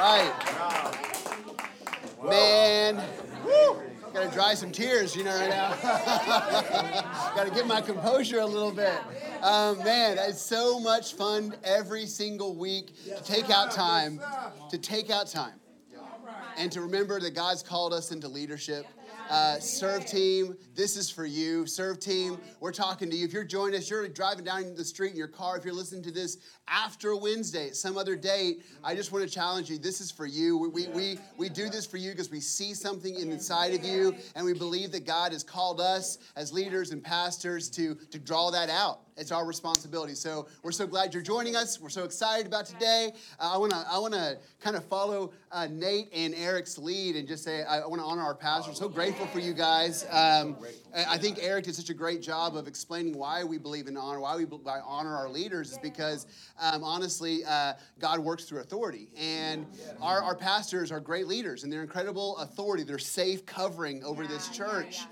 right. Man, gotta dry some tears, you know, right now. gotta get my composure a little bit. Um, man, it's so much fun every single week to take out time, to take out time, and to remember that God's called us into leadership. Uh, serve team, this is for you. Serve team, we're talking to you. If you're joining us, you're driving down the street in your car. If you're listening to this after Wednesday at some other date, I just want to challenge you. This is for you. We, we, we, we do this for you because we see something inside of you, and we believe that God has called us as leaders and pastors to, to draw that out. It's our responsibility. So we're so glad you're joining us. We're so excited about today. Uh, I want to I want to kind of follow uh, Nate and Eric's lead and just say I want to honor our pastor. so grateful for you guys. Um, I think Eric did such a great job of explaining why we believe in honor, why we why honor our leaders is because um, honestly, uh, God works through authority, and our, our pastors are great leaders, and they're incredible authority. They're safe covering over this church.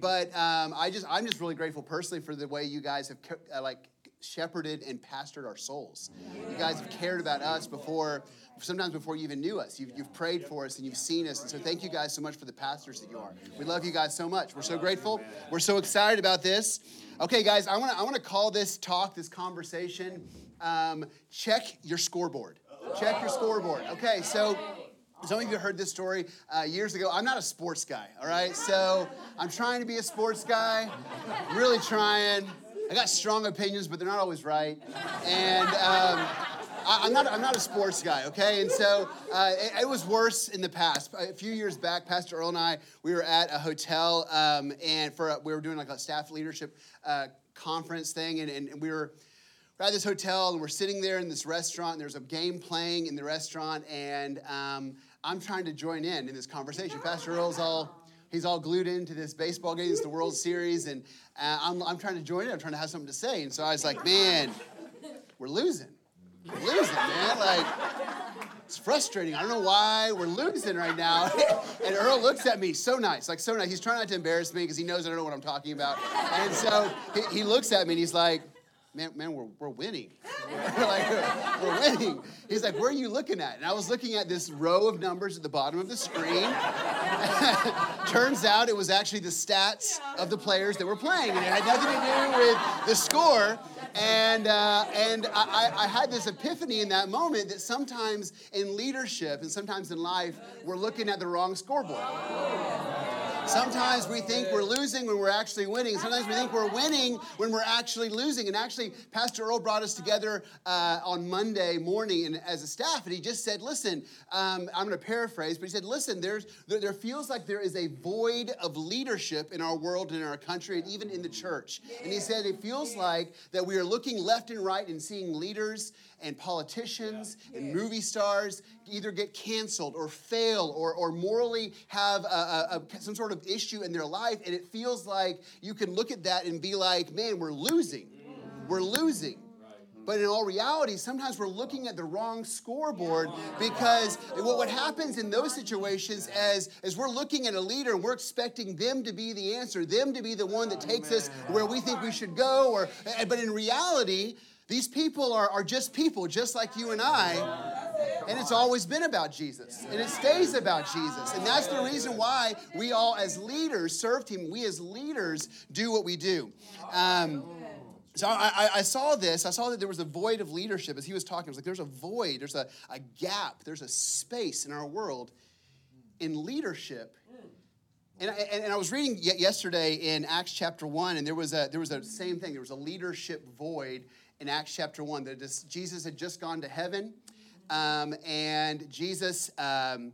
But um, I just I'm just really grateful personally for the way you guys have uh, like shepherded and pastored our souls. You guys have cared about us before, sometimes before you even knew us. You've, you've prayed for us and you've seen us. And so thank you guys so much for the pastors that you are. We love you guys so much. We're so grateful. We're so excited about this. Okay, guys, I want to I wanna call this talk, this conversation, um, check your scoreboard. Check your scoreboard. Okay, so some of you heard this story uh, years ago. I'm not a sports guy, all right? So I'm trying to be a sports guy, really trying. I got strong opinions, but they're not always right. And um, I, am not, I'm not a sports guy, okay? And so uh, it, it, was worse in the past. A few years back, Pastor Earl and I, we were at a hotel, um, and for we were doing like a staff leadership uh, conference thing, and, and we were we're at this hotel and we're sitting there in this restaurant and there's a game playing in the restaurant and um, i'm trying to join in in this conversation pastor earl's all he's all glued into this baseball game it's the world series and uh, I'm, I'm trying to join in i'm trying to have something to say and so i was like man we're losing we're losing man like it's frustrating. I don't know why we're losing right now. and Earl looks at me so nice, like so nice. He's trying not to embarrass me because he knows I don't know what I'm talking about. And so he, he looks at me and he's like, man, man, we're, we're winning. we're like, we're winning. He's like, where are you looking at? And I was looking at this row of numbers at the bottom of the screen. Turns out it was actually the stats of the players that were playing, and it had nothing to do with the score. And, uh, and I, I had this epiphany in that moment that sometimes in leadership and sometimes in life, we're looking at the wrong scoreboard. Sometimes we think we're losing when we're actually winning. Sometimes we think we're winning when we're actually losing. And actually, Pastor Earl brought us together uh, on Monday morning and, as a staff, and he just said, Listen, um, I'm going to paraphrase, but he said, Listen, there's, there, there feels like there is a void of leadership in our world and in our country and even in the church. And he said, It feels like that we are looking left and right and seeing leaders and politicians yeah. and movie stars either get canceled or fail or, or morally have a, a, a, some sort of issue in their life. And it feels like you can look at that and be like, man, we're losing. We're losing. But in all reality, sometimes we're looking at the wrong scoreboard because what, what happens in those situations as, as we're looking at a leader and we're expecting them to be the answer, them to be the one that takes us where we think we should go. Or, but in reality, these people are, are just people, just like you and I. And it's always been about Jesus. And it stays about Jesus. And that's the reason why we all, as leaders, served Him. We, as leaders, do what we do. Um, so I, I, saw this. I saw that there was a void of leadership as he was talking. I was like, there's a void, there's a, a gap, there's a space in our world in leadership. And I, and I was reading yesterday in Acts chapter 1, and there was a there was a same thing. There was a leadership void in Acts chapter 1 that Jesus had just gone to heaven, um, and Jesus um,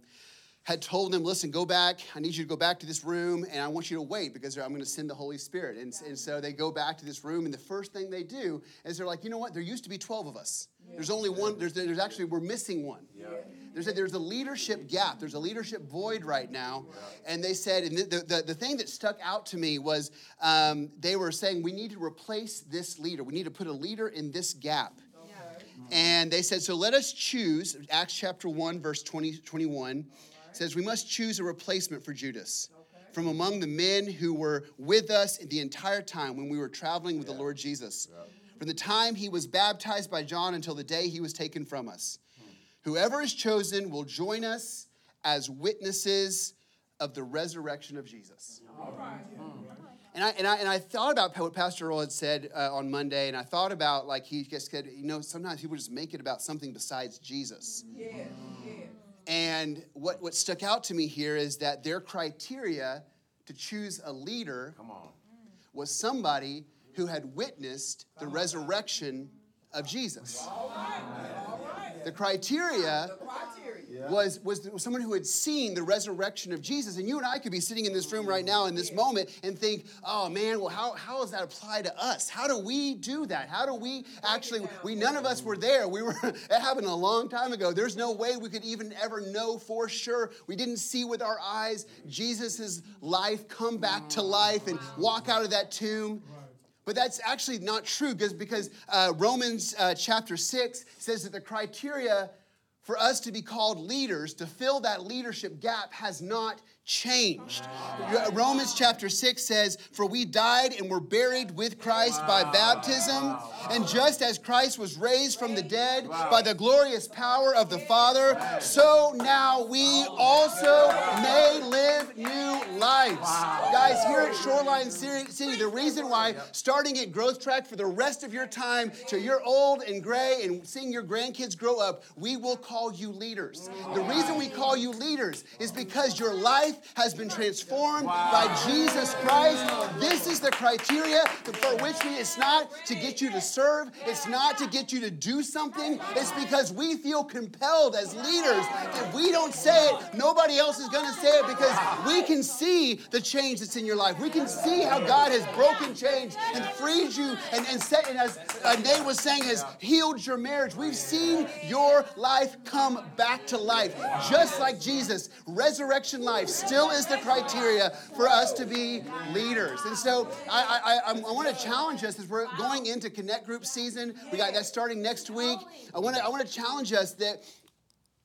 had told them, Listen, go back. I need you to go back to this room, and I want you to wait because I'm going to send the Holy Spirit. And, and so they go back to this room, and the first thing they do is they're like, You know what? There used to be 12 of us. There's only one, there's, there's actually, we're missing one. Yeah. There's a, there's a leadership gap. There's a leadership void right now. And they said, and the, the, the thing that stuck out to me was um, they were saying, we need to replace this leader. We need to put a leader in this gap. And they said, so let us choose, Acts chapter 1, verse 20, 21 says, we must choose a replacement for Judas from among the men who were with us the entire time when we were traveling with yeah. the Lord Jesus. Yeah. From the time he was baptized by John until the day he was taken from us. Whoever is chosen will join us as witnesses of the resurrection of Jesus. And I, and, I, and I thought about what Pastor Earl had said uh, on Monday, and I thought about, like, he just said, you know, sometimes people just make it about something besides Jesus. Yeah, yeah. And what, what stuck out to me here is that their criteria to choose a leader was somebody who had witnessed the resurrection of Jesus. All right. All right. The criteria was, was someone who had seen the resurrection of Jesus. And you and I could be sitting in this room right now in this moment and think, oh man, well, how, how does that apply to us? How do we do that? How do we actually, we none of us were there. We were, it happened a long time ago. There's no way we could even ever know for sure. We didn't see with our eyes Jesus' life come back to life and walk out of that tomb. But that's actually not true because, because uh, Romans uh, chapter 6 says that the criteria for us to be called leaders, to fill that leadership gap, has not changed. Romans chapter 6 says, For we died and were buried with Christ by baptism. And just as Christ was raised from the dead by the glorious power of the Father, so now we also may live new lives. Guys, here at Shoreline City, the reason why starting at Growth Track for the rest of your time till you're old and gray and seeing your grandkids grow up, we will call you leaders. The reason we call you leaders is because your life life has been transformed wow. by Jesus Christ. This is the criteria for which we, it's not to get you to serve, it's not to get you to do something. It's because we feel compelled as leaders. If we don't say it, nobody else is going to say it because we can see the change that's in your life. We can see how God has broken chains and freed you and, and set, and as Nate was saying, has healed your marriage. We've seen your life come back to life, just like Jesus. Resurrection life still is the criteria for us to be leaders. And so I, I, I, I want to challenge us as we're going into Connect Group season. We got that starting next week. I want to I want to challenge us that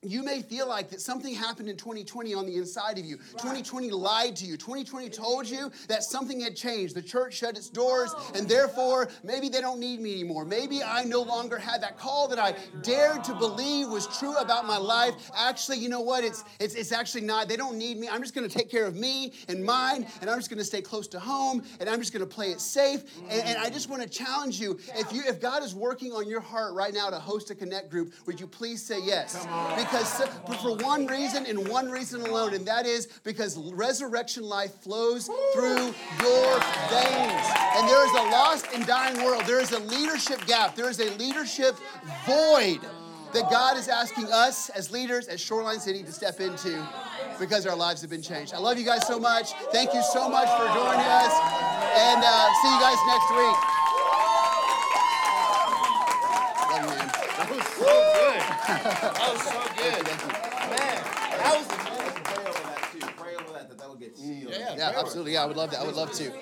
you may feel like that something happened in 2020 on the inside of you. 2020 lied to you. 2020 told you that something had changed. The church shut its doors, and therefore, maybe they don't need me anymore. Maybe I no longer had that call that I dared to believe was true about my life. Actually, you know what? It's, it's, it's actually not. They don't need me. I'm just going to take care of me and mine, and I'm just going to stay close to home, and I'm just going to play it safe. And, and I just want to challenge you if, you if God is working on your heart right now to host a connect group, would you please say yes? Because for one reason and one reason alone, and that is because resurrection life flows through your veins. And there is a lost and dying world. There is a leadership gap. There is a leadership void that God is asking us as leaders at Shoreline City to step into because our lives have been changed. I love you guys so much. Thank you so much for joining us. And uh, see you guys next week. That was so good. Man, that was. Pray over that too. Pray over that that that would get sealed. Yeah, yeah, absolutely. Yeah, I would love that. I would love to.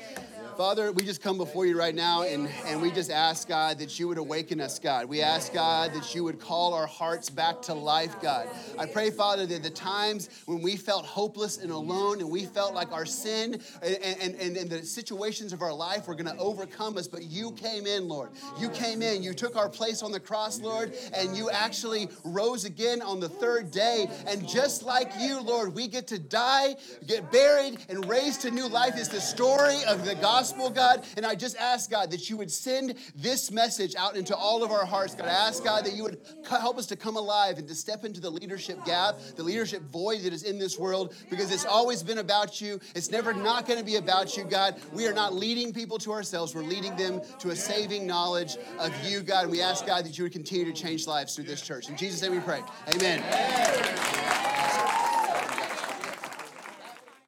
Father, we just come before you right now and, and we just ask, God, that you would awaken us, God. We ask, God, that you would call our hearts back to life, God. I pray, Father, that the times when we felt hopeless and alone and we felt like our sin and, and, and, the situations of our life were going to overcome us, but you came in, Lord. You came in. You took our place on the cross, Lord, and you actually rose again on the third day. And just like you, Lord, we get to die, get buried, and raised to new life. is the story of the gospel gospel, God. And I just ask, God, that you would send this message out into all of our hearts. God, I ask, God, that you would help us to come alive and to step into the leadership gap, the leadership void that is in this world, because it's always been about you. It's never not going to be about you, God. We are not leading people to ourselves, we're leading them to a saving knowledge of you, God. And we ask, God, that you would continue to change lives through this church. In Jesus' name we pray. Amen. Amen.